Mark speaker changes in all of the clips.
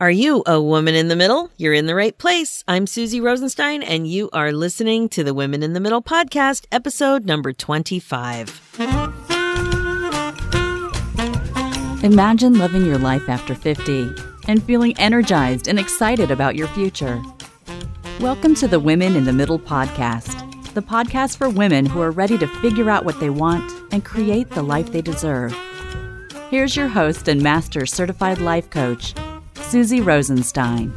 Speaker 1: Are you a woman in the middle? You're in the right place. I'm Susie Rosenstein, and you are listening to the Women in the Middle podcast, episode number 25.
Speaker 2: Imagine living your life after 50 and feeling energized and excited about your future. Welcome to the Women in the Middle podcast, the podcast for women who are ready to figure out what they want and create the life they deserve. Here's your host and master certified life coach, Susie Rosenstein.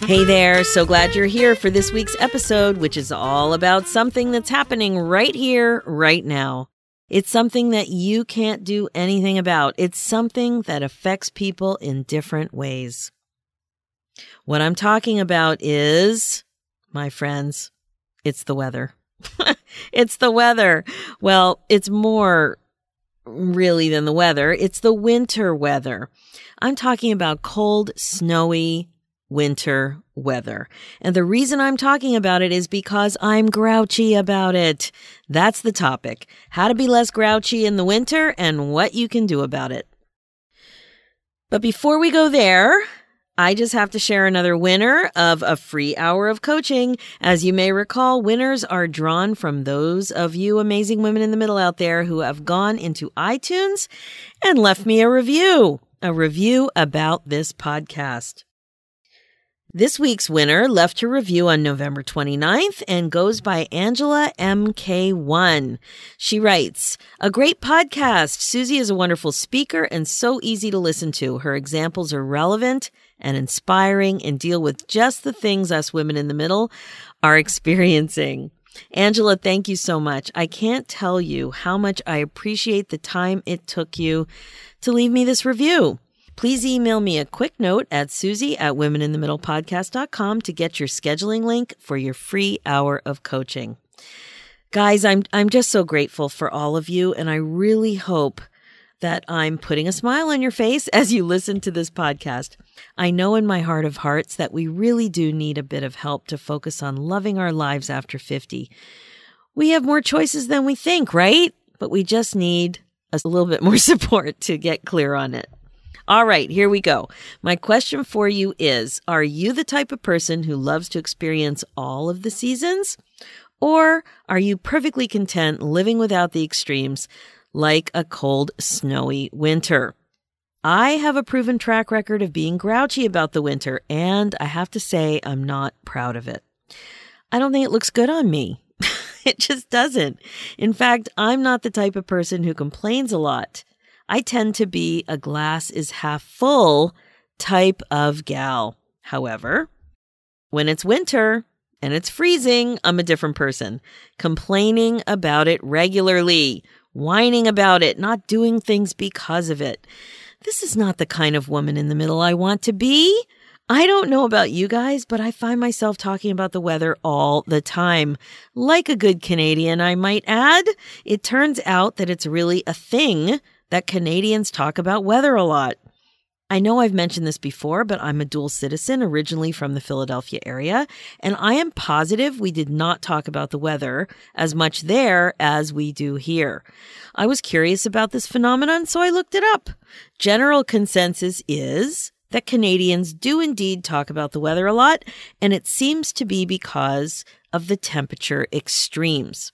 Speaker 1: Hey there, so glad you're here for this week's episode, which is all about something that's happening right here, right now. It's something that you can't do anything about. It's something that affects people in different ways. What I'm talking about is, my friends, it's the weather. it's the weather. Well, it's more really than the weather. It's the winter weather. I'm talking about cold, snowy winter weather. And the reason I'm talking about it is because I'm grouchy about it. That's the topic. How to be less grouchy in the winter and what you can do about it. But before we go there, I just have to share another winner of a free hour of coaching. As you may recall, winners are drawn from those of you amazing women in the middle out there who have gone into iTunes and left me a review, a review about this podcast. This week's winner left her review on November 29th and goes by Angela MK1. She writes, A great podcast. Susie is a wonderful speaker and so easy to listen to. Her examples are relevant and inspiring and deal with just the things us women in the middle are experiencing. Angela, thank you so much. I can't tell you how much I appreciate the time it took you to leave me this review. Please email me a quick note at susie at womeninthemiddlepodcast.com to get your scheduling link for your free hour of coaching. Guys, I'm, I'm just so grateful for all of you, and I really hope that I'm putting a smile on your face as you listen to this podcast. I know in my heart of hearts that we really do need a bit of help to focus on loving our lives after 50. We have more choices than we think, right? But we just need a little bit more support to get clear on it. All right, here we go. My question for you is Are you the type of person who loves to experience all of the seasons? Or are you perfectly content living without the extremes like a cold, snowy winter? I have a proven track record of being grouchy about the winter, and I have to say, I'm not proud of it. I don't think it looks good on me. it just doesn't. In fact, I'm not the type of person who complains a lot. I tend to be a glass is half full type of gal. However, when it's winter and it's freezing, I'm a different person, complaining about it regularly, whining about it, not doing things because of it. This is not the kind of woman in the middle I want to be. I don't know about you guys, but I find myself talking about the weather all the time. Like a good Canadian, I might add. It turns out that it's really a thing that Canadians talk about weather a lot. I know I've mentioned this before, but I'm a dual citizen originally from the Philadelphia area, and I am positive we did not talk about the weather as much there as we do here. I was curious about this phenomenon, so I looked it up. General consensus is that Canadians do indeed talk about the weather a lot, and it seems to be because of the temperature extremes.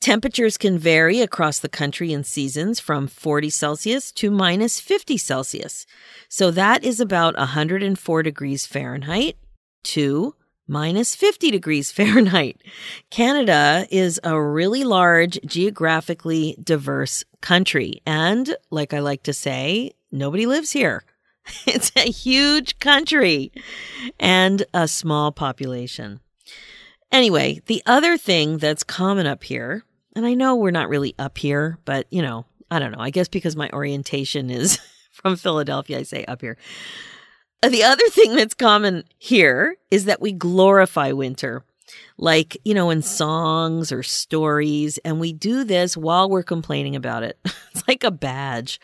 Speaker 1: Temperatures can vary across the country in seasons from 40 Celsius to minus 50 Celsius. So that is about 104 degrees Fahrenheit to minus 50 degrees Fahrenheit. Canada is a really large, geographically diverse country. And like I like to say, nobody lives here. It's a huge country and a small population. Anyway, the other thing that's common up here and I know we're not really up here, but you know, I don't know. I guess because my orientation is from Philadelphia, I say up here. The other thing that's common here is that we glorify winter, like, you know, in songs or stories, and we do this while we're complaining about it. it's like a badge.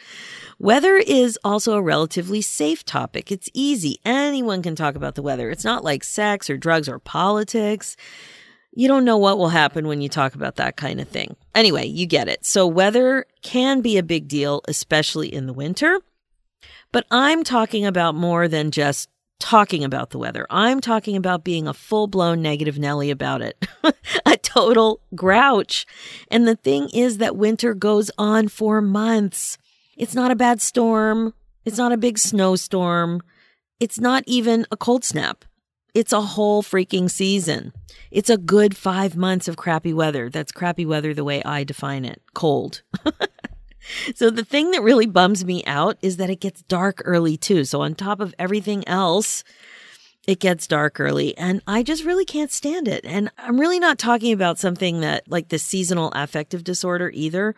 Speaker 1: Weather is also a relatively safe topic. It's easy. Anyone can talk about the weather. It's not like sex or drugs or politics you don't know what will happen when you talk about that kind of thing. Anyway, you get it. So weather can be a big deal, especially in the winter. But I'm talking about more than just talking about the weather. I'm talking about being a full blown negative Nelly about it, a total grouch. And the thing is that winter goes on for months. It's not a bad storm. It's not a big snowstorm. It's not even a cold snap. It's a whole freaking season. It's a good five months of crappy weather. That's crappy weather the way I define it cold. so, the thing that really bums me out is that it gets dark early too. So, on top of everything else, it gets dark early and I just really can't stand it. And I'm really not talking about something that like the seasonal affective disorder either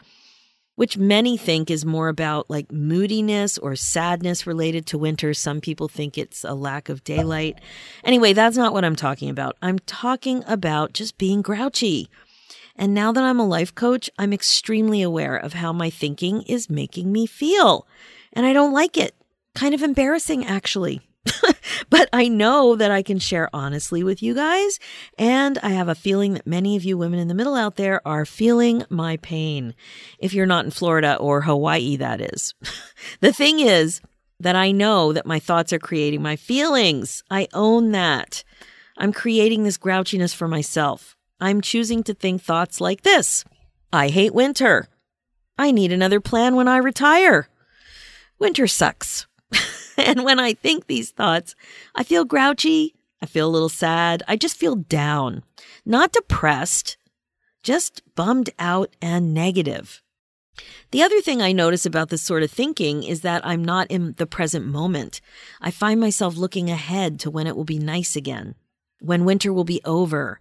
Speaker 1: which many think is more about like moodiness or sadness related to winter. Some people think it's a lack of daylight. Anyway, that's not what I'm talking about. I'm talking about just being grouchy. And now that I'm a life coach, I'm extremely aware of how my thinking is making me feel. And I don't like it. Kind of embarrassing, actually. but I know that I can share honestly with you guys. And I have a feeling that many of you women in the middle out there are feeling my pain. If you're not in Florida or Hawaii, that is. the thing is that I know that my thoughts are creating my feelings. I own that. I'm creating this grouchiness for myself. I'm choosing to think thoughts like this I hate winter. I need another plan when I retire. Winter sucks. and when I think these thoughts, I feel grouchy. I feel a little sad. I just feel down, not depressed, just bummed out and negative. The other thing I notice about this sort of thinking is that I'm not in the present moment. I find myself looking ahead to when it will be nice again, when winter will be over,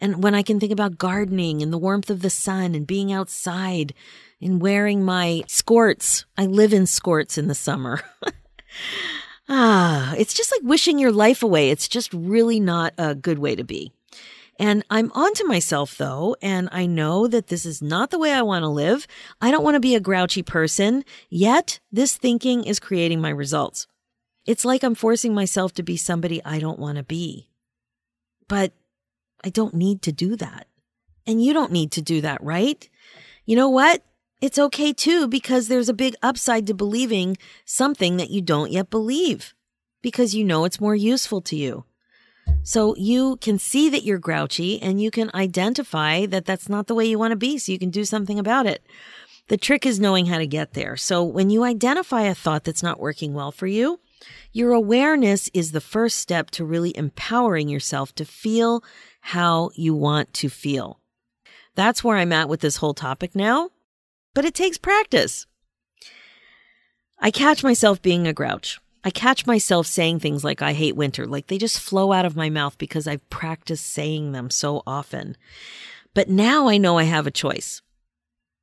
Speaker 1: and when I can think about gardening and the warmth of the sun and being outside and wearing my skorts. I live in skorts in the summer. ah, it's just like wishing your life away. It's just really not a good way to be. And I'm onto myself though, and I know that this is not the way I want to live. I don't want to be a grouchy person, yet this thinking is creating my results. It's like I'm forcing myself to be somebody I don't want to be. But I don't need to do that. And you don't need to do that, right? You know what? It's okay too, because there's a big upside to believing something that you don't yet believe because you know it's more useful to you. So you can see that you're grouchy and you can identify that that's not the way you want to be. So you can do something about it. The trick is knowing how to get there. So when you identify a thought that's not working well for you, your awareness is the first step to really empowering yourself to feel how you want to feel. That's where I'm at with this whole topic now but it takes practice. I catch myself being a grouch. I catch myself saying things like, I hate winter, like they just flow out of my mouth because I've practiced saying them so often. But now I know I have a choice.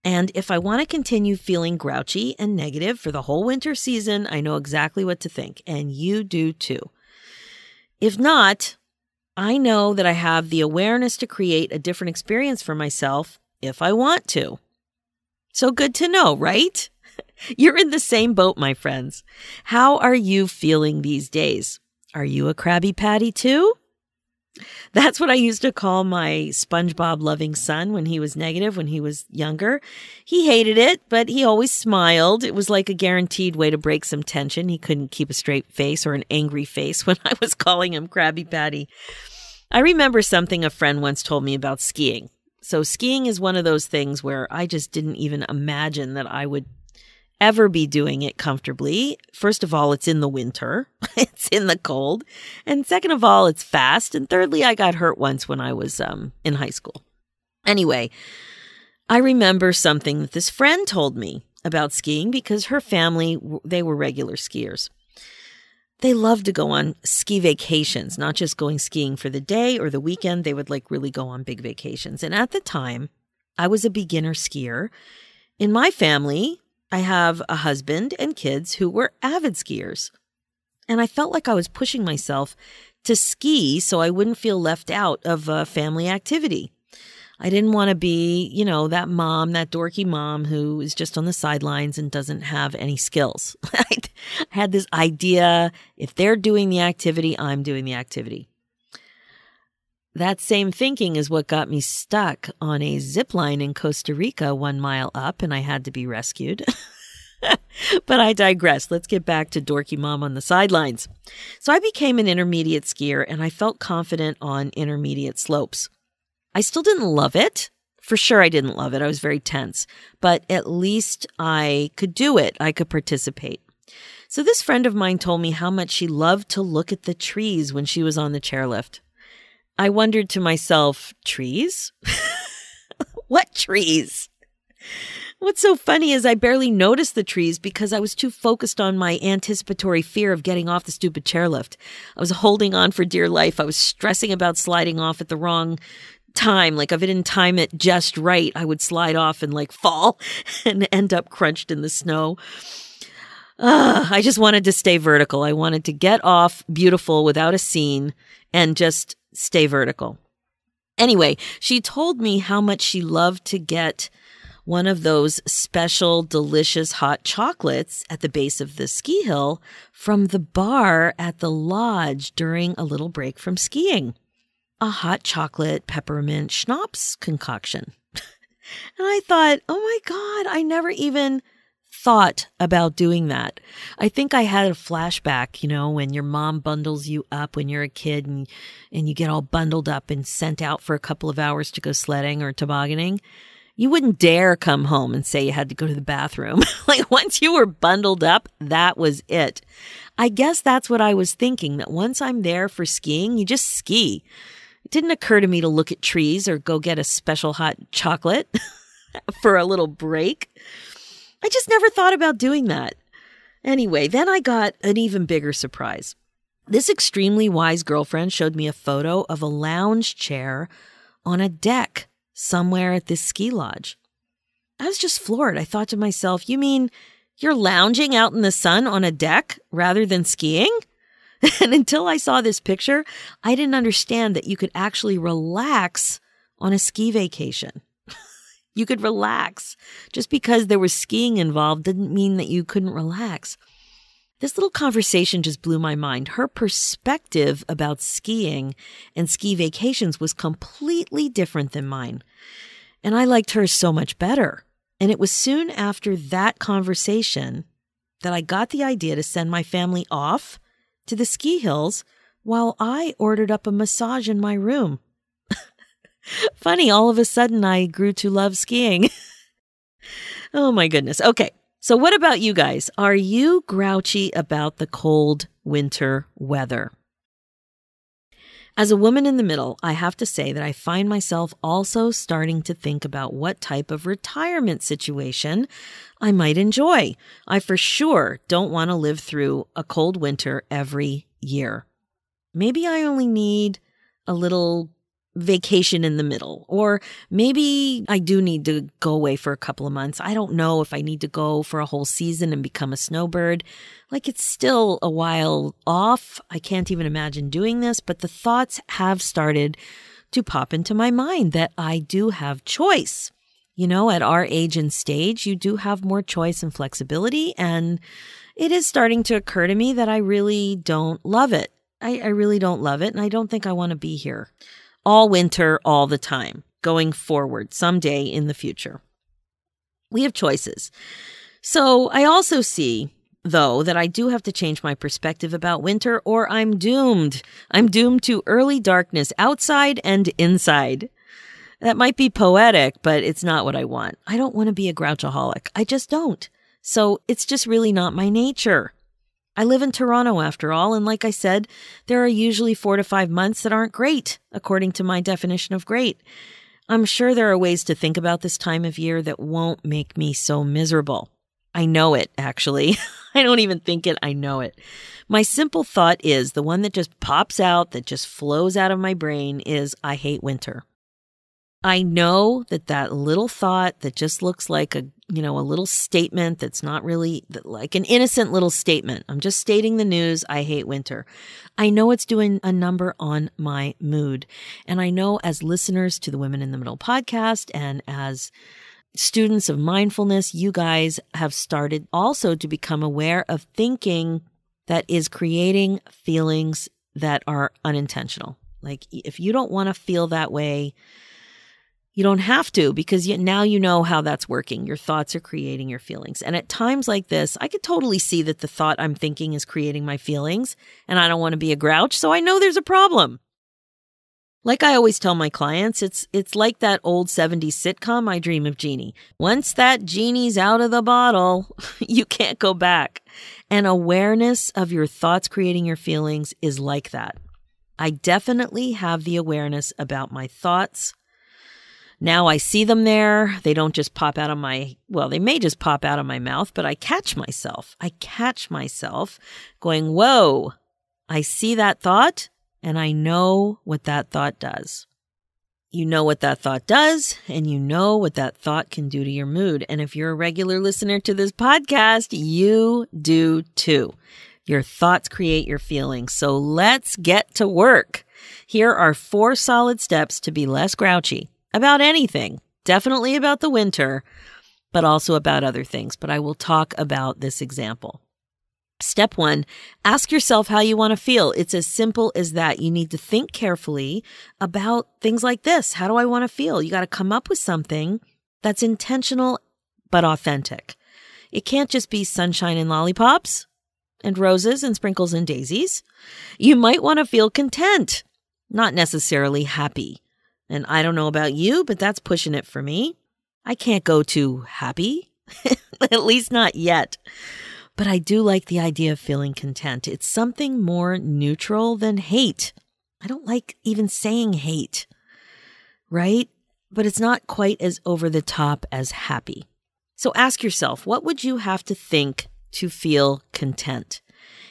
Speaker 1: And if I want to continue feeling grouchy and negative for the whole winter season, I know exactly what to think, and you do too. If not, I know that I have the awareness to create a different experience for myself if I want to. So good to know, right? You're in the same boat, my friends. How are you feeling these days? Are you a Krabby Patty too? That's what I used to call my SpongeBob loving son when he was negative, when he was younger. He hated it, but he always smiled. It was like a guaranteed way to break some tension. He couldn't keep a straight face or an angry face when I was calling him Krabby Patty. I remember something a friend once told me about skiing. So skiing is one of those things where I just didn't even imagine that I would ever be doing it comfortably. First of all, it's in the winter. it's in the cold. And second of all, it's fast. And thirdly, I got hurt once when I was um, in high school. Anyway, I remember something that this friend told me about skiing because her family, they were regular skiers they love to go on ski vacations, not just going skiing for the day or the weekend. They would like really go on big vacations. And at the time, I was a beginner skier. In my family, I have a husband and kids who were avid skiers. And I felt like I was pushing myself to ski so I wouldn't feel left out of a family activity. I didn't want to be, you know, that mom, that dorky mom who is just on the sidelines and doesn't have any skills. I had this idea if they're doing the activity, I'm doing the activity. That same thinking is what got me stuck on a zip line in Costa Rica one mile up, and I had to be rescued. but I digress. Let's get back to dorky mom on the sidelines. So I became an intermediate skier and I felt confident on intermediate slopes. I still didn't love it. For sure, I didn't love it. I was very tense, but at least I could do it. I could participate. So this friend of mine told me how much she loved to look at the trees when she was on the chairlift. I wondered to myself, trees? what trees? What's so funny is I barely noticed the trees because I was too focused on my anticipatory fear of getting off the stupid chairlift. I was holding on for dear life. I was stressing about sliding off at the wrong time. Like if I didn't time it just right, I would slide off and like fall and end up crunched in the snow. Uh, I just wanted to stay vertical. I wanted to get off beautiful without a scene and just stay vertical. Anyway, she told me how much she loved to get one of those special, delicious hot chocolates at the base of the ski hill from the bar at the lodge during a little break from skiing. A hot chocolate peppermint schnapps concoction. and I thought, oh my God, I never even thought about doing that. I think I had a flashback, you know, when your mom bundles you up when you're a kid and and you get all bundled up and sent out for a couple of hours to go sledding or tobogganing you wouldn't dare come home and say you had to go to the bathroom. like once you were bundled up, that was it. I guess that's what I was thinking that once I'm there for skiing, you just ski. It didn't occur to me to look at trees or go get a special hot chocolate for a little break. I just never thought about doing that. Anyway, then I got an even bigger surprise. This extremely wise girlfriend showed me a photo of a lounge chair on a deck somewhere at this ski lodge. I was just floored. I thought to myself, you mean you're lounging out in the sun on a deck rather than skiing? And until I saw this picture, I didn't understand that you could actually relax on a ski vacation. you could relax. Just because there was skiing involved didn't mean that you couldn't relax. This little conversation just blew my mind. Her perspective about skiing and ski vacations was completely different than mine. And I liked hers so much better. And it was soon after that conversation that I got the idea to send my family off to the ski hills while I ordered up a massage in my room. Funny, all of a sudden I grew to love skiing. oh my goodness. Okay. So, what about you guys? Are you grouchy about the cold winter weather? As a woman in the middle, I have to say that I find myself also starting to think about what type of retirement situation I might enjoy. I for sure don't want to live through a cold winter every year. Maybe I only need a little vacation in the middle. Or maybe I do need to go away for a couple of months. I don't know if I need to go for a whole season and become a snowbird. Like it's still a while off. I can't even imagine doing this, but the thoughts have started to pop into my mind that I do have choice. You know, at our age and stage, you do have more choice and flexibility. And it is starting to occur to me that I really don't love it. I, I really don't love it. And I don't think I want to be here all winter, all the time, going forward someday in the future. We have choices. So I also see, though, that I do have to change my perspective about winter or I'm doomed. I'm doomed to early darkness outside and inside. That might be poetic, but it's not what I want. I don't want to be a grouchaholic. I just don't. So it's just really not my nature. I live in Toronto after all, and like I said, there are usually four to five months that aren't great, according to my definition of great. I'm sure there are ways to think about this time of year that won't make me so miserable. I know it, actually. I don't even think it, I know it. My simple thought is the one that just pops out, that just flows out of my brain is I hate winter. I know that that little thought that just looks like a, you know, a little statement that's not really like an innocent little statement. I'm just stating the news. I hate winter. I know it's doing a number on my mood. And I know as listeners to the Women in the Middle podcast and as students of mindfulness, you guys have started also to become aware of thinking that is creating feelings that are unintentional. Like if you don't want to feel that way, You don't have to because you, now you know how that's working. Your thoughts are creating your feelings. And at times like this, I could totally see that the thought I'm thinking is creating my feelings and I don't want to be a grouch. So I know there's a problem. Like I always tell my clients, it's it's like that old 70s sitcom I Dream of Jeannie. Once that genie's out of the bottle, you can't go back. And awareness of your thoughts creating your feelings is like that. I definitely have the awareness about my thoughts. Now I see them there. They don't just pop out of my, well, they may just pop out of my mouth, but I catch myself. I catch myself going, whoa, I see that thought and I know what that thought does. You know what that thought does, and you know what that thought can do to your mood. And if you're a regular listener to this podcast, you do too. Your thoughts create your feelings. So let's get to work. Here are four solid steps to be less grouchy about anything, definitely about the winter, but also about other things. But I will talk about this example. Step one, ask yourself how you want to feel. It's as simple as that. You need to think carefully about things like this. How do I want to feel? You got to come up with something that's intentional but authentic. It can't just be sunshine and lollipops and roses and sprinkles and daisies. You might want to feel content, not necessarily happy. And I don't know about you, but that's pushing it for me. I can't go too happy, at least not yet. But I do like the idea of feeling content. It's something more neutral than hate. I don't like even saying hate, right? But it's not quite as over the top as happy. So ask yourself, what would you have to think to feel content?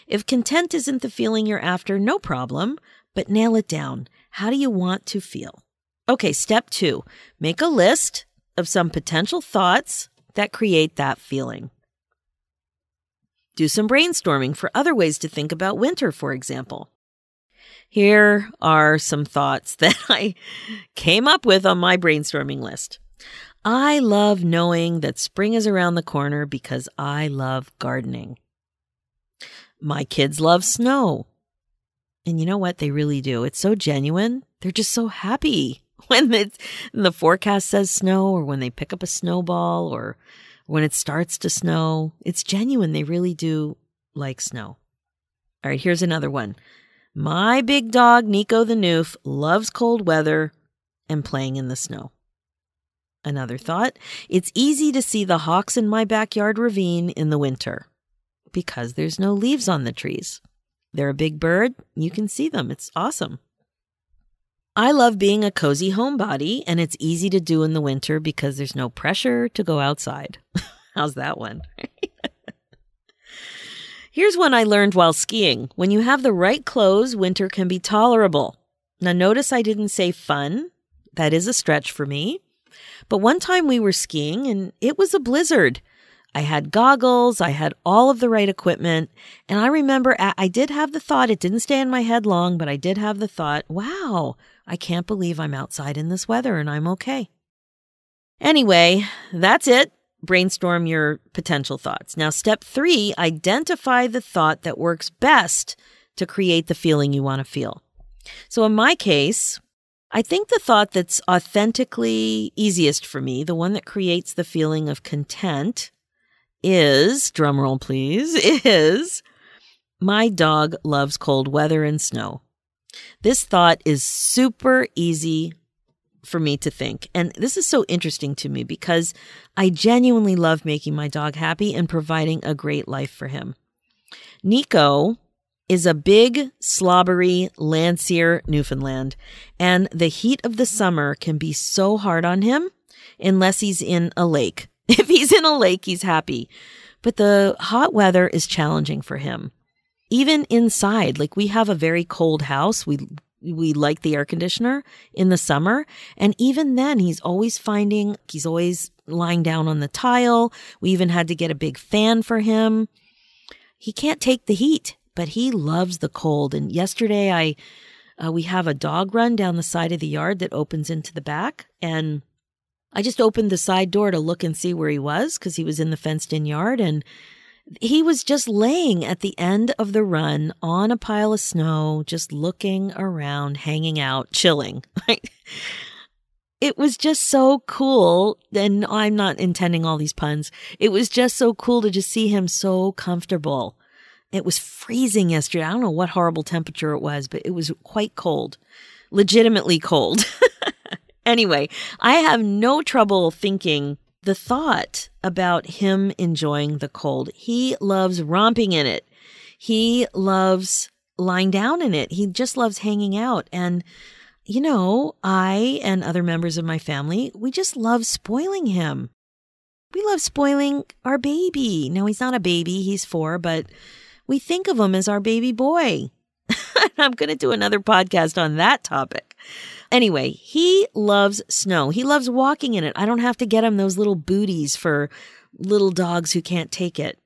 Speaker 1: If content isn't the feeling you're after, no problem, but nail it down. How do you want to feel? Okay, step two make a list of some potential thoughts that create that feeling. Do some brainstorming for other ways to think about winter, for example. Here are some thoughts that I came up with on my brainstorming list. I love knowing that spring is around the corner because I love gardening. My kids love snow. And you know what? They really do. It's so genuine. They're just so happy when the forecast says snow or when they pick up a snowball or when it starts to snow. It's genuine. They really do like snow. All right, here's another one. My big dog, Nico the Newf, loves cold weather and playing in the snow. Another thought it's easy to see the hawks in my backyard ravine in the winter because there's no leaves on the trees. They're a big bird. You can see them. It's awesome. I love being a cozy homebody, and it's easy to do in the winter because there's no pressure to go outside. How's that one? Here's one I learned while skiing. When you have the right clothes, winter can be tolerable. Now, notice I didn't say fun. That is a stretch for me. But one time we were skiing and it was a blizzard. I had goggles, I had all of the right equipment. And I remember I did have the thought, it didn't stay in my head long, but I did have the thought, wow, I can't believe I'm outside in this weather and I'm okay. Anyway, that's it. Brainstorm your potential thoughts. Now, step three identify the thought that works best to create the feeling you want to feel. So, in my case, I think the thought that's authentically easiest for me, the one that creates the feeling of content, is drumroll please, is my dog loves cold weather and snow. This thought is super easy for me to think. And this is so interesting to me because I genuinely love making my dog happy and providing a great life for him. Nico is a big, slobbery Landseer Newfoundland, and the heat of the summer can be so hard on him unless he's in a lake. If he's in a lake, he's happy. But the hot weather is challenging for him even inside, like we have a very cold house. We we like the air conditioner in the summer. And even then, he's always finding, he's always lying down on the tile. We even had to get a big fan for him. He can't take the heat, but he loves the cold. And yesterday, I, uh, we have a dog run down the side of the yard that opens into the back. And I just opened the side door to look and see where he was because he was in the fenced in yard. And he was just laying at the end of the run on a pile of snow, just looking around, hanging out, chilling. it was just so cool. And I'm not intending all these puns. It was just so cool to just see him so comfortable. It was freezing yesterday. I don't know what horrible temperature it was, but it was quite cold, legitimately cold. anyway, I have no trouble thinking the thought about him enjoying the cold. He loves romping in it. He loves lying down in it. He just loves hanging out. And, you know, I and other members of my family, we just love spoiling him. We love spoiling our baby. Now, he's not a baby, he's four, but we think of him as our baby boy. I'm going to do another podcast on that topic. Anyway, he loves snow. He loves walking in it. I don't have to get him those little booties for little dogs who can't take it.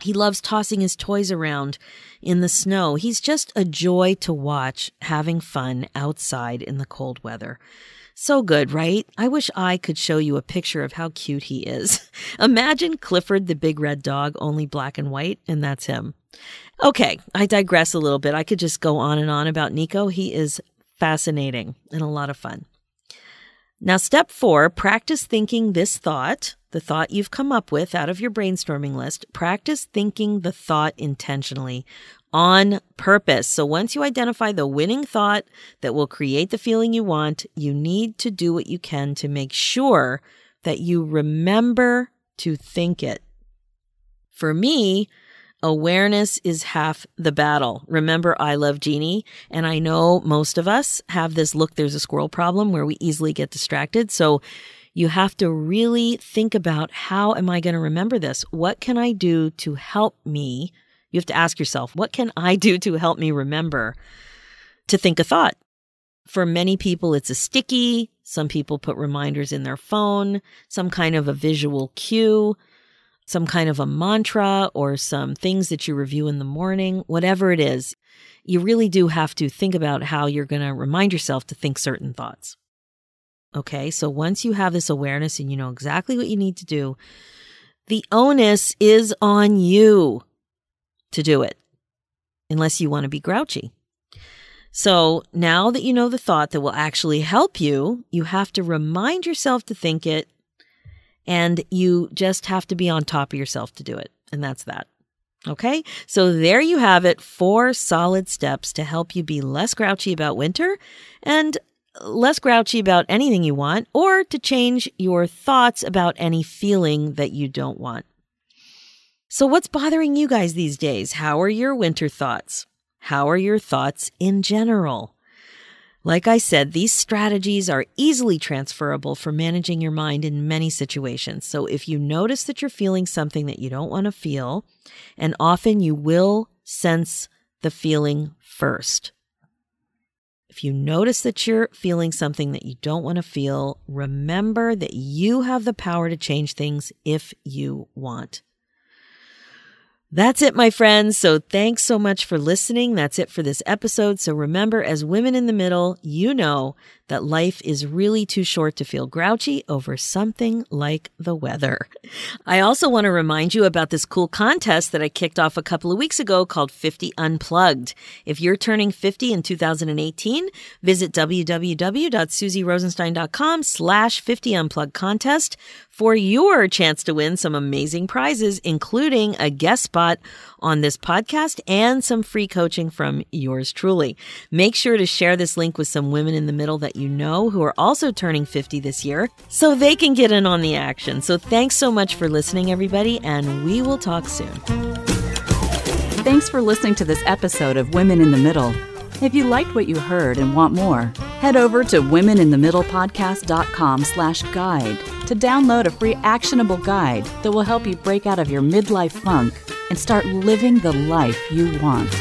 Speaker 1: He loves tossing his toys around in the snow. He's just a joy to watch having fun outside in the cold weather. So good, right? I wish I could show you a picture of how cute he is. Imagine Clifford the big red dog, only black and white, and that's him. Okay, I digress a little bit. I could just go on and on about Nico. He is fascinating and a lot of fun. Now, step four practice thinking this thought, the thought you've come up with out of your brainstorming list. Practice thinking the thought intentionally on purpose. So once you identify the winning thought that will create the feeling you want, you need to do what you can to make sure that you remember to think it. For me, awareness is half the battle. Remember, I love Jeannie, and I know most of us have this look, there's a squirrel problem where we easily get distracted. So you have to really think about how am I going to remember this? What can I do to help me you have to ask yourself, what can I do to help me remember to think a thought? For many people, it's a sticky. Some people put reminders in their phone, some kind of a visual cue, some kind of a mantra, or some things that you review in the morning, whatever it is. You really do have to think about how you're going to remind yourself to think certain thoughts. Okay, so once you have this awareness and you know exactly what you need to do, the onus is on you to do it, unless you want to be grouchy. So now that you know the thought that will actually help you, you have to remind yourself to think it, and you just have to be on top of yourself to do it. And that's that. Okay, so there you have it four solid steps to help you be less grouchy about winter and less grouchy about anything you want, or to change your thoughts about any feeling that you don't want. So, what's bothering you guys these days? How are your winter thoughts? How are your thoughts in general? Like I said, these strategies are easily transferable for managing your mind in many situations. So, if you notice that you're feeling something that you don't want to feel, and often you will sense the feeling first. If you notice that you're feeling something that you don't want to feel, remember that you have the power to change things if you want. That's it, my friends. So thanks so much for listening. That's it for this episode. So remember, as women in the middle, you know that life is really too short to feel grouchy over something like the weather. I also want to remind you about this cool contest that I kicked off a couple of weeks ago called 50 Unplugged. If you're turning 50 in 2018, visit www.susierosenstein.com slash 50 Unplugged contest for your chance to win some amazing prizes, including a guest spot on this podcast and some free coaching from yours truly. Make sure to share this link with some women in the middle you know who are also turning 50 this year so they can get in on the action. So thanks so much for listening, everybody, and we will talk soon.
Speaker 2: Thanks for listening to this episode of Women in the Middle. If you liked what you heard and want more, head over to womeninthemiddlepodcast.com slash guide to download a free actionable guide that will help you break out of your midlife funk and start living the life you want.